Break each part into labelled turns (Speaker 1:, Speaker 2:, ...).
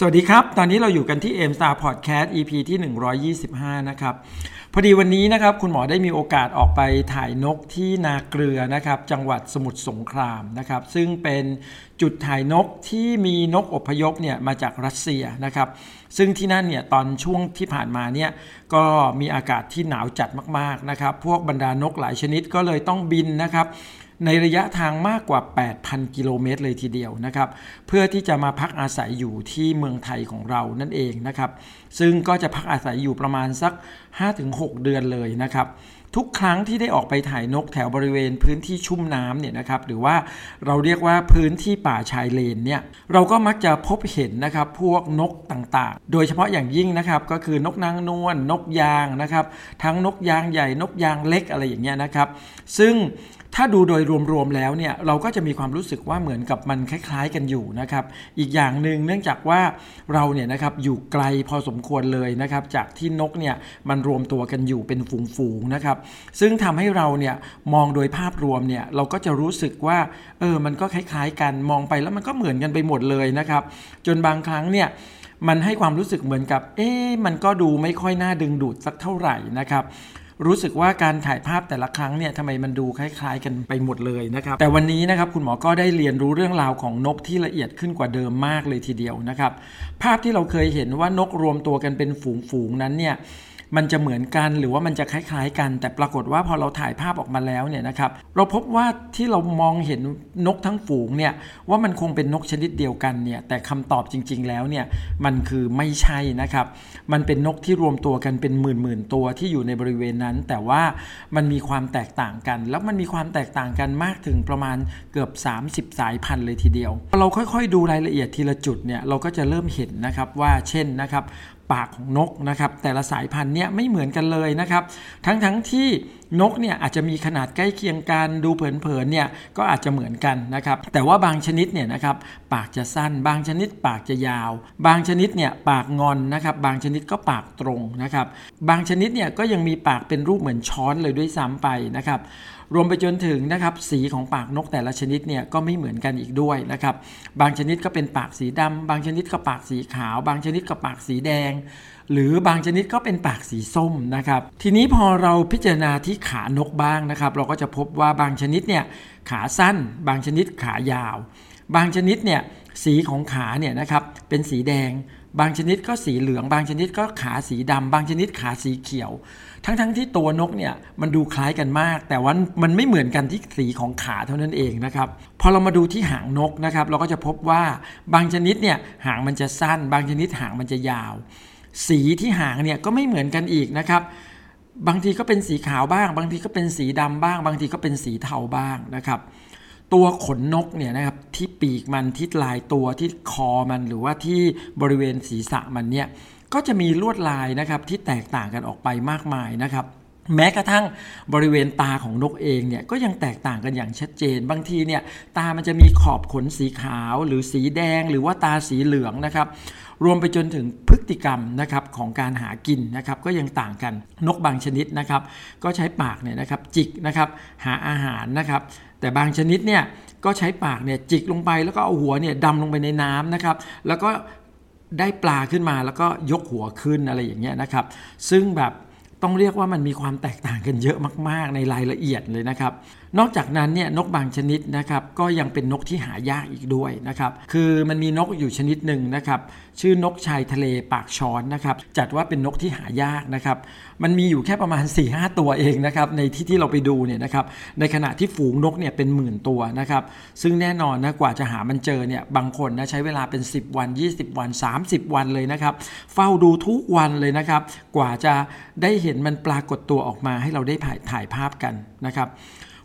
Speaker 1: สวัสดีครับ ตอนนี้เราอยู่กันที่ M Star Podcast EP ที่ 125 นะครับ พอดีวันนี้นะครับ คุณหมอได้มีโอกาสออกไปถ่ายนกที่นาเกลือนะครับ จังหวัดสมุทรสงครามนะครับ ซึ่งเป็นจุดถ่ายนกที่มีนกอพยพเนี่ยมาจากรัสเซียนะครับ ซึ่งที่นั่นเนี่ยตอนช่วงที่ผ่านมาเนี่ยก็มีอากาศที่หนาวจัดมากๆนะครับ พวกบรรดานกหลายชนิดก็เลยต้องบินนะครับ ในระยะทางมากกว่า 8,000 กิโลเมตรเลยทีเดียวนะครับ เพื่อที่จะมาพักอาศัยอยู่ที่เมืองไทยของเรานั่นเองนะครับ ซึ่งก็จะพักอาศัยอยู่ประมาณสัก 5-6 เดือนเลยนะครับทุกครั้งที่ได้ออกไปถ่ายนกแถวบริเวณพื้นที่ชุ่มน้ำเนี่ยนะครับหรือว่าเราเรียกว่าพื้นที่ป่าชายเลนเนี่ยเราก็มักจะพบเห็นนะครับพวกนกต่างๆ โดยเฉพาะอย่างยิ่งนะครับก็คือนกนางนวลนกยางนะครับ ทั้งนกยางใหญ่นกยางเล็กอะไรอย่างเงี้ยนะครับ ซึ่ง ถ้าดูโดยรวมๆแล้วเนี่ยเราก็จะมีความรู้สึกว่าเหมือนกับมันคล้าย ๆ กันอยู่นะครับ อีกอย่างหนึ่งเนื่องจากว่าเราเนี่ยนะครับอยู่ไกลพอสมควรเลยนะครับ จากที่นกเนี่ยมันรวมตัวกันอยู่เป็นฝูงๆนะครับ ซึ่งทำให้เราเนี่ยมองโดยภาพรวมเนี่ยเราก็จะรู้สึกว่าเออมันก็คล้ายๆ กันมองไปแล้วมันก็เหมือนกันไปหมดเลยนะครับ จนบางครั้งเนี่ยมันให้ความรู้สึกเหมือนกับ เอ๊มันก็ดูไม่ค่อยน่าดึงดูดสักเท่าไหร่นะครับ รู้สึกว่าการถ่ายภาพแต่ละครั้งเนี่ยทำไมมันดูคล้าย ๆ กันไปหมดเลยนะครับ แต่วันนี้นะครับคุณหมอก็ได้เรียนรู้เรื่องราวของนกที่ละเอียดขึ้นกว่าเดิมมากเลยทีเดียวนะครับ ภาพที่เราเคยเห็นว่านกรวมตัวกันเป็นฝูงๆนั้นเนี่ย มันจะเหมือนกันหรือว่ามันจะคล้าย ๆ กัน แต่ปรากฏว่าพอเราถ่ายภาพออกมาแล้วเนี่ยนะครับเราพบว่าที่เรามองเห็นนกทั้งฝูงเนี่ยว่ามันคงเป็นนกชนิดเดียวกันเนี่ยแต่คำตอบจริง ๆ แล้วเนี่ยมันคือไม่ใช่นะครับ มันเป็นนกที่รวมตัวกันเป็นหมื่นๆตัวที่อยู่ในบริเวณนั้น แต่ว่ามันมีความแตกต่างกัน แล้วมันมีความแตกต่างกันมากถึงประมาณเกือบ 30 สายพันธุ์เลยทีเดียวเราค่อยๆ ดูรายละเอียดทีละจุดเนี่ยเราก็จะเริ่มเห็นนะครับว่าเช่นนะครับ ปากของนกนะครับแต่ละสายพันธุ์เนี่ยไม่เหมือนกันเลยนะครับ ทั้งๆทที่นกเนี่ยอาจจะมีขนาดใกล้เคียงกันดูเผินๆเนี่ยก็อาจจะเหมือนกันนะครับแต่ว่าบางชนิดเนี่ยนะครับปากจะสั้น บางชนิดปากจะยาว บางชนิดเนี่ยปากงอนนะครับบางชนิดก็ปากตรงนะครับบางชนิดเนี่ยก็ยังมีปากเป็นรูปเหมือนช้อนเลยด้วยซ้ำไปนะครับ รวมไปจนถึงนะครับสีของปากนกแต่ละชนิดเนี่ยก็ไม่เหมือนกันอีกด้วยนะครับบางชนิดก็เป็นปากสีดำบางชนิดก็ปากสีขาว บางชนิดก็ปากสีแดง หรือบางชนิดก็เป็นปากสีส้มนะครับทีนี้พอเราพิจารณาที่ขานกบ้างนะครับ เราก็จะพบว่าบางชนิดเนี่ยขาสั้น บางชนิดขายาว บางชนิดเนี่ยสีของขาเนี่ยนะครับเป็นสีแดง บางชนิดก็สีเหลือง บางชนิดก็ขาสีดำบางชนิดขาสีเขียว ทั้งๆทที่ตัวนกเนี่ยมันดูคล้ายกันมาก แต่ว่ามันไม่เหมือนกันที่สีของขาเท่านั้นเองนะครับพอเรามาดูที่หางนกนะครับ เราก็จะพบว่าบางชนิดเนี่ยหางมันจะสั้น บางชนิดหางมันจะยาว สีที่หางเนี่ยก็ไม่เหมือนกันอีกนะครับบางทีก็เป็นสีขาวบ้าง บางทีก็เป็นสีดำบ้าง บางทีก็เป็นสีเทาบ้างนะครับ ตัวขนนกเนี่ยนะครับที่ปีกมันที่ลายตัวที่คอมันหรือว่าที่บริเวณศีรษะมันเนี่ยก็จะมีลวดลายนะครับที่แตกต่างกันออกไปมากมายนะครับ แม้กระทั่งบริเวณตาของนกเองเนี่ยก็ยังแตกต่างกันอย่างชัดเจน บางทีเนี่ยตามันจะมีขอบขนสีขาวหรือสีแดง หรือว่าตาสีเหลืองนะครับ รวมไปจนถึงพฤติกรรมนะครับของการหากินนะครับก็ยังต่างกันนกบางชนิดนะครับ ก็ใช้ปากเนี่ยนะครับจิกนะครับหาอาหารนะครับ แต่บางชนิดเนี่ยก็ใช้ปากเนี่ยจิกลงไปแล้วก็เอาหัวเนี่ยดำลงไปในน้ำนะครับ แล้วก็ได้ปลาขึ้นมาแล้วก็ยกหัวขึ้นอะไรอย่างเงี้ยนะครับ ซึ่งแบบต้องเรียกว่ามันมีความแตกต่างกันเยอะมาก ๆ ในรายละเอียดเลยนะครับนอกจากนั้นเนี่ยนกบางชนิดนะครับก็ยังเป็นนกที่หายากอีกด้วยนะครับคือมันมีนกอยู่ชนิดหนึ่งนะครับชื่อนกชายทะเลปากช้อนนะครับจัดว่าเป็นนกที่หายากนะครับมันมีอยู่แค่ประมาณ4ีหตัวเองนะครับในที่ที่เราไปดูเนี่ยนะครับในขณะที่ฝูงนกเนี่ยเป็นหมื่นตัวนะครับซึ่งแน่นอนนะกว่าจะหามันเจอเนี่ยบางคนนะใช้เวลาเป็น 10 วัน 20 วัน 30 วันเลยนะครับเฝ้าดูทุกวันเลยนะครับกว่าจะได้เห็นมันปรากฏตัวออกมาให้เราได้ถ่ายถ่ายภาพกันนะครับ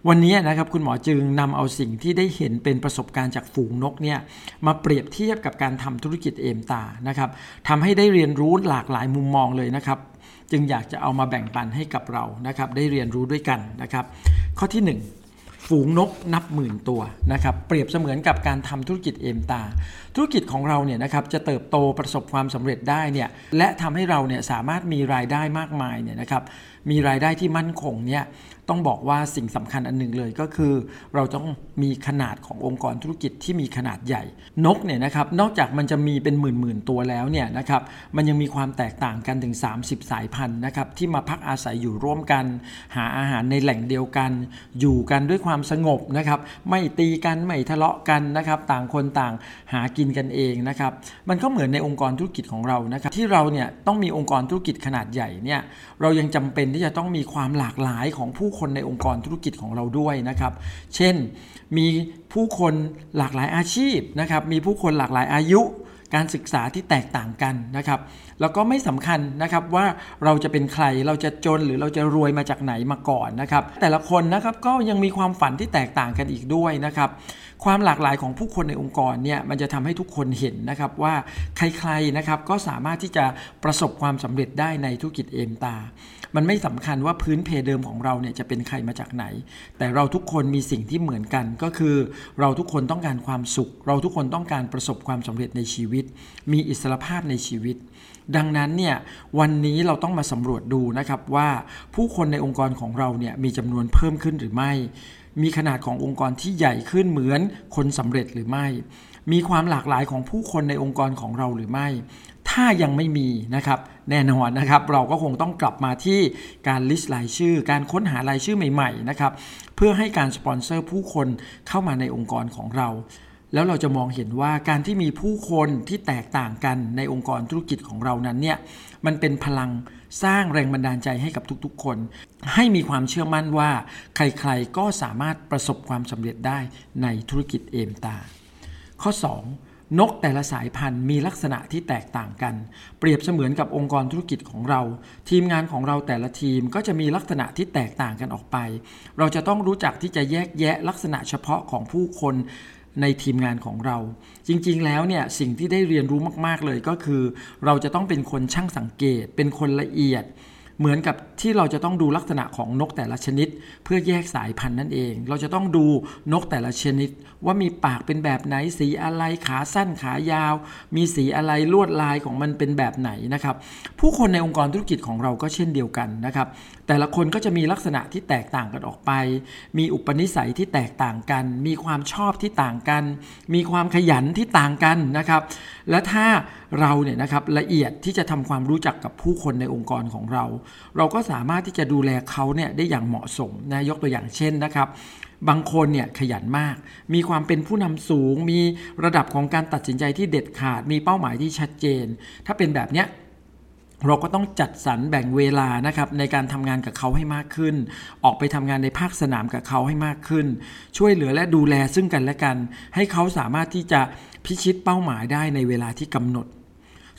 Speaker 1: วันนี้นะครับคุณหมอจึงนำเอาสิ่งที่ได้เห็นเป็นประสบการณ์จากฝูงนกเนี่ยมาเปรียบเทียบกับการทำธุรกิจเอมตานะครับทำให้ได้เรียนรู้หลากหลายมุมมองเลยนะครับ จึงอยากจะเอามาแบ่งปันให้กับเรานะครับ ได้เรียนรู้ด้วยกันนะครับ ข้อที่ 1 ฝูงนกนับหมื่นตัวนะครับ เปรียบเสมือนกับการทำธุรกิจเอมตา ธุรกิจของเราเนี่ยนะครับจะเติบโตประสบความสำเร็จได้เนี่ยและทำให้เราเนี่ยสามารถมีรายได้มากมายเนี่ยนะครับมีรายได้ที่มั่นคงเนี่ยต้องบอกว่าสิ่งสำคัญอันหนึ่งเลยก็คือ เราต้องมีขนาดขององค์กรธุรกิจที่มีขนาดใหญ่ นกเนี่ยนะครับนอกจากมันจะมีเป็นหมื่นหมื่นตัวแล้วเนี่ยนะครับมันยังมีความแตกต่างกันถึง 30 สายพันธุ์นะครับที่มาพักอาศัยอยู่ร่วมกัน หาอาหารในแหล่งเดียวกัน อยู่กันด้วยความสงบนะครับไม่ตีกันไม่ทะเลาะกันนะครับต่างคนต่างหากินกันเองนะครับ มันก็เหมือนในองค์กรธุรกิจของเรานะครับ ที่เราเนี่ยต้องมีองค์กรธุรกิจขนาดใหญ่เนี่ย เรายังจำเป็นที่จะต้องมีความหลากหลายของผู้คนในองค์กรธุรกิจของเราด้วยนะครับ เช่น มีผู้คนหลากหลายอาชีพนะครับ มีผู้คนหลากหลายอายุ การศึกษาที่แตกต่างกันนะครับ แล้วก็ไม่สำคัญนะครับว่าเราจะเป็นใครเราจะจนหรือเราจะรวยมาจากไหนมาก่อนนะครับ แต่ละคนนะครับก็ยังมีความฝันที่แตกต่างกันอีกด้วยนะครับ ความหลากหลายของผู้คนในองค์กรเนี่ยมันจะทำให้ทุกคนเห็นนะครับว่าใครๆนะครับก็สามารถที่จะประสบความสำเร็จได้ในธุรกิจเอมตา มันไม่สำคัญว่าพื้นเพเดิมของเราเนี่ยจะเป็นใครมาจากไหน แต่เราทุกคนมีสิ่งที่เหมือนกันก็คือ เราทุกคนต้องการความสุข เราทุกคนต้องการประสบความสำเร็จในชีวิตต มีอิสรภาพในชีวิต ดังนั้นเนี่ยวันนี้เราต้องมาสำรวจดูนะครับว่าผู้คนในองค์กรของเราเนี่ยมีจำนวนเพิ่มขึ้นหรือไม่ มีขนาดขององค์กรที่ใหญ่ขึ้นเหมือนคนสำเร็จหรือไม่ มีความหลากหลายของผู้คนในองค์กรของเราหรือไม่ถ้ายังไม่มีนะครับแน่นอนนะครับ เราก็คงต้องกลับมาที่การ list รายชื่อ การค้นหารายชื่อใหม่ ๆ นะครับ เพื่อให้การสปอนเซอร์ผู้คนเข้ามาในองค์กรของเรา แล้วเราจะมองเห็นว่าการที่มีผู้คนที่แตกต่างกันในองค์กรธุรกิจของเรานั้นเนี่ยมันเป็นพลังสร้างแรงบันดาลใจให้กับทุกๆ คน ให้มีความเชื่อมั่นว่า ใครๆก็สามารถประสบความสำเร็จได้ในธุรกิจเอมสตาร์ ข้อ 2 นกแต่ละสายพันธุ์มีลักษณะที่แตกต่างกัน เปรียบเสมือนกับองค์กรธุรกิจของเรา ทีมงานของเราแต่ละทีมก็จะมีลักษณะที่แตกต่างกันออกไป เราจะต้องรู้จักที่จะแยกแยะลักษณะเฉพาะของผู้คน ในทีมงานของเรา จริงๆแล้วเนี่ยสิ่งที่ได้เรียนรู้มากๆเลยก็คือ เราจะต้องเป็นคนช่างสังเกต เป็นคนละเอียด เหมือนกับที่เราจะต้องดูลักษณะของนกแต่ละชนิด เพื่อแยกสายพันธุ์นั่นเอง เราจะต้องดูนกแต่ละชนิด ว่ามีปากเป็นแบบไหนสีอะไรขาสั้นขายาว มีสีอะไรลวดลายของมันเป็นแบบไหนนะครับผู้คนในองค์กรธุรกิจของเราก็เช่นเดียวกันนะครับแต่ละคนก็จะมีลักษณะที่แตกต่างกันออกไป มีอุปนิสัยที่แตกต่างกัน มีความชอบที่ต่างกัน มีความขยันที่ต่างกันนะครับและถ้า เราเนี่ยนะครับละเอียดที่จะทำความรู้จักกับผู้คนในองค์กรของเรา เราก็สามารถที่จะดูแลเขาเนี่ยได้อย่างเหมาะสมนะยกตัวอย่างเช่นนะครับ บางคนเนี่ยขยันมาก มีความเป็นผู้นำสูง มีระดับของการตัดสินใจที่เด็ดขาด มีเป้าหมายที่ชัดเจน ถ้าเป็นแบบเนี้ยเราก็ต้องจัดสรรแบ่งเวลานะครับในการทำงานกับเขาให้มากขึ้น ออกไปทำงานในภาคสนามกับเขาให้มากขึ้น ช่วยเหลือและดูแลซึ่งกันและกัน ให้เขาสามารถที่จะพิชิตเป้าหมายได้ในเวลาที่กำหนด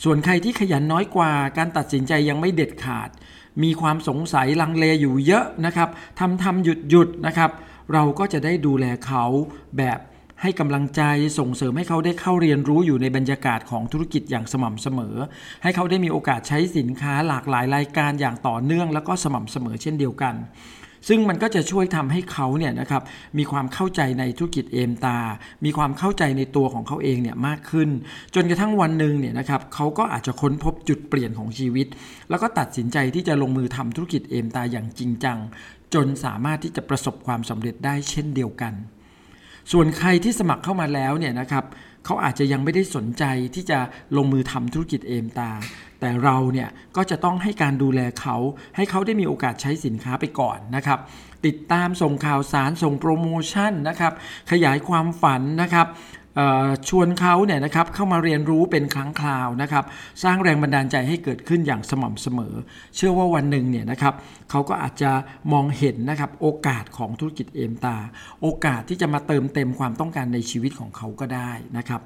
Speaker 1: ส่วนใครที่ขยันน้อยกว่า การตัดสินใจยังไม่เด็ดขาด มีความสงสัยลังเลอยู่เยอะนะครับทำทำหยุดหยุดนะครับ เราก็จะได้ดูแลเขาแบบให้กำลังใจส่งเสริมให้เขาได้เข้าเรียนรู้อยู่ในบรรยากาศของธุรกิจอย่างสม่ำเสมอ ให้เขาได้มีโอกาสใช้สินค้าหลากหลายรายการอย่างต่อเนื่อง แล้วก็สม่ำเสมอเช่นเดียวกัน ซึ่งมันก็จะช่วยทำให้เขาเนี่ยนะครับมีความเข้าใจในธุรกิจเอมตา มีความเข้าใจในตัวของเขาเองเนี่ยมากขึ้น จนกระทั่งวันหนึ่งเนี่ยนะครับเขาก็อาจจะค้นพบจุดเปลี่ยนของชีวิต แล้วก็ตัดสินใจที่จะลงมือทำธุรกิจเอมตาอย่างจริงจัง จนสามารถที่จะประสบความสำเร็จได้เช่นเดียวกัน ส่วนใครที่สมัครเข้ามาแล้วเนี่ยนะครับเขาอาจจะยังไม่ได้สนใจที่จะลงมือทำธุรกิจเอมตา แต่เราเนี่ยก็จะต้องให้การดูแลเขา ให้เขาได้มีโอกาสใช้สินค้าไปก่อนนะครับ ติดตามส่งข่าวสารส่งโปรโมชั่นนะครับ ขยายความฝันนะครับ ชวนเขาเนี่ยนะครับเข้ามาเรียนรู้เป็นครั้งคราวนะครับสร้างแรงบันดาลใจให้เกิดขึ้นอย่างสม่ำเสมอ เชื่อว่าวันหนึ่งเนี่ยนะครับเขาก็อาจจะมองเห็นนะครับโอกาสของธุรกิจเอมตา โอกาสที่จะมาเติมเต็มความต้องการในชีวิตของเขาก็ได้นะครับ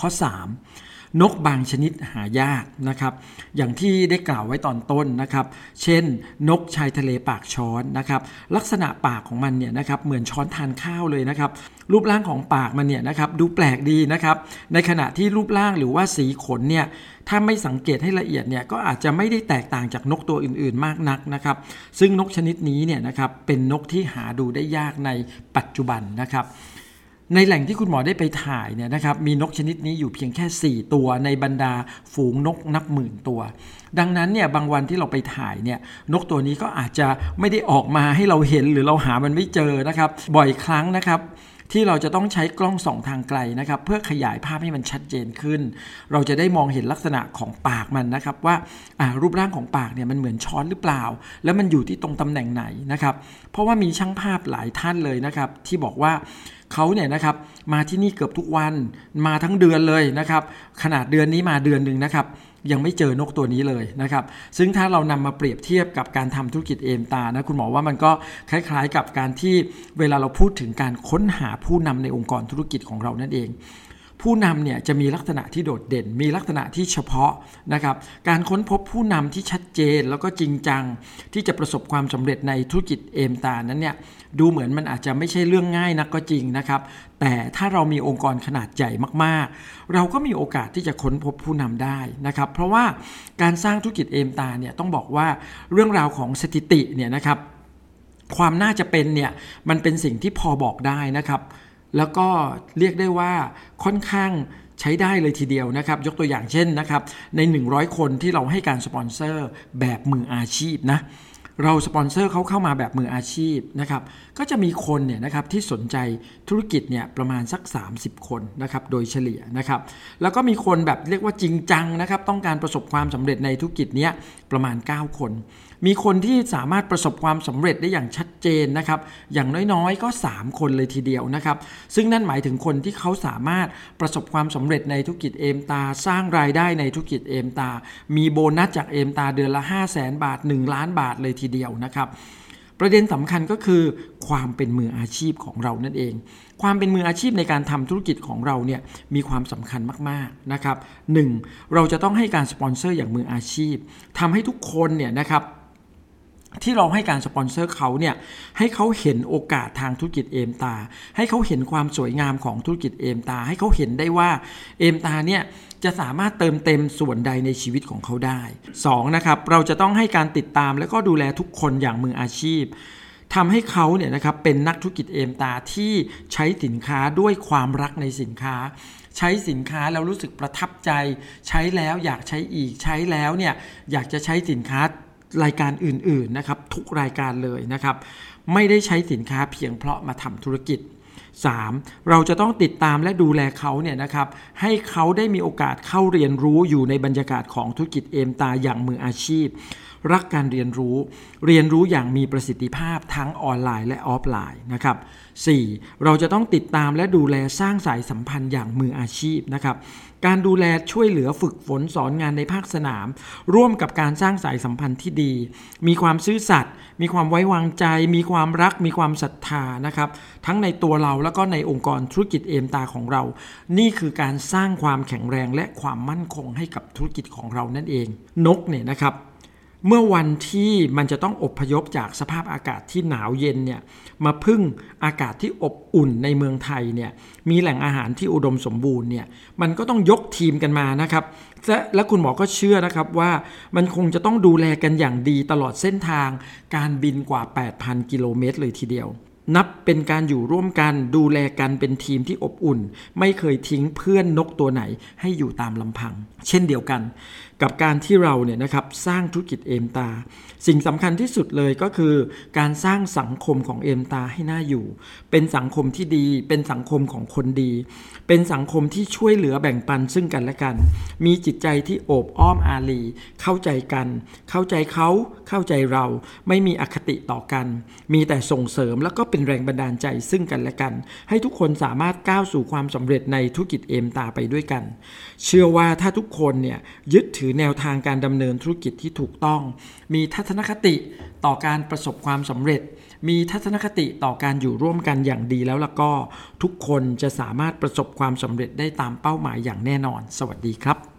Speaker 1: ข้อ 3 นกบางชนิดหายากนะครับ อย่างที่ได้กล่าวไว้ตอนต้นนะครับ เช่น นกชายทะเลปากช้อนนะครับ ลักษณะปากของมันเนี่ยนะครับเหมือนช้อนทานข้าวเลยนะครับ รูปร่างของปากมันเนี่ยนะครับดูแปลกดีนะครับ ในขณะที่รูปร่างหรือว่าสีขนเนี่ยถ้าไม่สังเกตให้ละเอียดเนี่ยก็อาจจะไม่ได้แตกต่างจากนกตัวอื่นๆมากนักนะครับ ซึ่งนกชนิดนี้เนี่ยนะครับเป็นนกที่หาดูได้ยากในปัจจุบันนะครับ ในแหล่งที่คุณหมอได้ไปถ่ายเนี่ยนะครับมีนกชนิดนี้อยู่เพียงแค่ 4 ตัวในบรรดาฝูงนกนับหมื่นตัว ดังนั้นเนี่ยบางวันที่เราไปถ่ายเนี่ยนกตัวนี้ก็อาจจะไม่ได้ออกมาให้เราเห็นหรือเราหามันไม่เจอนะครับ บ่อยครั้งนะครับ ที่เราจะต้องใช้กล้องส่องทางไกลนะครับ เพื่อขยายภาพให้มันชัดเจนขึ้น เราจะได้มองเห็นลักษณะของปากมันนะครับ ว่ารูปร่างของปากเนี่ยมันเหมือนช้อนหรือเปล่า แล้วมันอยู่ที่ตรงตำแหน่งไหนนะครับ เพราะว่ามีช่างภาพหลายท่านเลยนะครับ ที่บอกว่าเขาเนี่ยนะครับมาที่นี่เกือบทุกวันมาทั้งเดือนเลยนะครับ ขนาดเดือนนี้มาเดือนหนึ่งนะครับ ยังไม่เจอนกตัวนี้เลยนะครับ ซึ่งถ้าเรานำมาเปรียบเทียบกับการทำธุรกิจเอมตานะคุณหมอว่ามันก็คล้ายๆกับการที่เวลาเราพูดถึงการค้นหาผู้นำในองค์กรธุรกิจของเรานั่นเอง ผู้นำเนี่ยจะมีลักษณะที่โดดเด่น มีลักษณะที่เฉพาะนะครับ การค้นพบผู้นำที่ชัดเจนแล้วก็จริงจัง ที่จะประสบความสำเร็จในธุรกิจเอมตานั้นเนี่ยดูเหมือนมันอาจจะไม่ใช่เรื่องง่ายนักก็จริงนะครับ แต่ถ้าเรามีองค์กรขนาดใหญ่มากๆ เราก็มีโอกาสที่จะค้นพบผู้นำได้นะครับ เพราะว่าการสร้างธุรกิจเอมตาเนี่ยต้องบอกว่าเรื่องราวของสถิติเนี่ยนะครับ ความน่าจะเป็นเนี่ยมันเป็นสิ่งที่พอบอกได้นะครับ แล้วก็เรียกได้ว่าค่อนข้างใช้ได้เลยทีเดียวนะครับ ยกตัวอย่างเช่นนะครับใน 100 คนที่เราให้การสปอนเซอร์แบบมืออาชีพนะเราสปอนเซอร์เขาเข้ามาแบบมืออาชีพนะครับก็จะมีคนเนี่ยนะครับที่สนใจธุรกิจเนี่ยประมาณสัก 30 คนนะครับโดยเฉลี่ยนะครับแล้วก็มีคนแบบเรียกว่าจริงจังนะครับต้องการประสบความสำเร็จในธุรกิจเนี้ยประมาณ 9 คน มีคนที่สามารถประสบความสำเร็จได้อย่างชัดเจนนะครับ อย่างน้อยๆ ก็ 3 คนเลยทีเดียวนะครับ ซึ่งนั่นหมายถึงคนที่เขาสามารถประสบความสำเร็จในธุรกิจเอมตา สร้างรายได้ในธุรกิจเอมตา มีโบนัสจากเอมตาเดือนละ 5 0 0แสนบาท 1 ล้านบาทเลยทีเดียวนะครับประเด็นสำคัญก็คือความเป็นมืออาชีพของเรานั่นเอง ความเป็นมืออาชีพในการทำธุรกิจของเราเนี่ยมีความสำคัญมากๆนะครับ 1. เราจะต้องให้การสปอนเซอร์อย่างมืออาชีพทำให้ทุกคนเนี่ยนะครับ ที่เราให้การสปอนเซอร์เขาเนี่ยให้เขาเห็นโอกาสทางธุรกิจเอมตา ให้เขาเห็นความสวยงามของธุรกิจเอมตา ให้เขาเห็นได้ว่าเอมตาเนี่ยจะสามารถเติมเต็มส่วนใดในชีวิตของเขาได้2นะครับเราจะต้องให้การติดตามและก็ดูแลทุกคนอย่างมืออาชีพทำให้เขาเนี่ยนะครับเป็นนักธุรกิจเอมตาที่ใช้สินค้าด้วยความรักในสินค้า ใช้สินค้าแล้วรู้สึกประทับใจ ใช้แล้วอยากใช้อีกใช้แล้วเนี่ยอยากจะใช้สินค้า รายการอื่นๆนะครับทุกรายการเลยนะครับ ไม่ได้ใช้สินค้าเพียงเพราะมาทำธุรกิจ 3. เราจะต้องติดตามและดูแลเขาเนี่ยนะครับให้เขาได้มีโอกาสเข้าเรียนรู้อยู่ในบรรยากาศของธุรกิจเอมตาอย่างมืออาชีพ รักการเรียนรู้ เรียนรู้อย่างมีประสิทธิภาพทั้งออนไลน์และออฟไลน์นะครับ 4. เราจะต้องติดตามและดูแลสร้างสายสัมพันธ์อย่างมืออาชีพนะครับ การดูแลช่วยเหลือฝึกฝนสอนงานในภาคสนาม ร่วมกับการสร้างสายสัมพันธ์ที่ดี มีความซื่อสัตย์มีความไว้วางใจ มีความรัก มีความศรัทธานะครับ ทั้งในตัวเราแล้วก็ในองค์กรธุรกิจเอมตาของเรา นี่คือการสร้างความแข็งแรงและความมั่นคงให้กับธุรกิจของเรานั่นเอง นกเนี่ยนะครับ เมื่อวันที่มันจะต้องอบพยพจากสภาพอากาศที่หนาวเย็นเนี่ยมาพึ่งอากาศที่อบอุ่นในเมืองไทยเนี่ยมีแหล่งอาหารที่อุดมสมบูรณ์เนี่ยมันก็ต้องยกทีมกันมานะครับและและคุณหมอก็เชื่อนะครับว่ามันคงจะต้องดูแลกันอย่างดีตลอดเส้นทางการบินกว่า 8,000 กิโลเมตรเลยทีเดียวนับเป็นการอยู่ร่วมกันดูแลกันเป็นทีมที่อบอุ่น ไม่เคยทิ้งเพื่อนนกตัวไหนให้อยู่ตามลำพัง เช่นเดียวกัน กับการที่เราเนี่ยนะครับสร้างธุรกิจเอมตา สิ่งสำคัญที่สุดเลยก็คือ การสร้างสังคมของเอมตาให้น่าอยู่ เป็นสังคมที่ดี เป็นสังคมของคนดี เป็นสังคมที่ช่วยเหลือแบ่งปันซึ่งกันและกัน มีจิตใจที่โอบอ้อมอารี เข้าใจกัน เข้าใจเขาเข้าใจเรา ไม่มีอคติต่อกัน มีแต่ส่งเสริมแล้วก็เป็นแรงบันดาลใจซึ่งกันและกัน ให้ทุกคนสามารถก้าวสู่ความสำเร็จในธุรกิจเอมตาไปด้วยกัน เชื่อว่าถ้าทุกคนเนี่ยยึดถือือแนวทางการดำเนินธุรกิจที่ถูกต้อง มีทัศนคติต่อการประสบความสำเร็จ มีทัศนคติต่อการอยู่ร่วมกันอย่างดีแล้วละก็ทุกคนจะสามารถประสบความสำเร็จได้ตามเป้าหมายอย่างแน่นอน สวัสดีครับ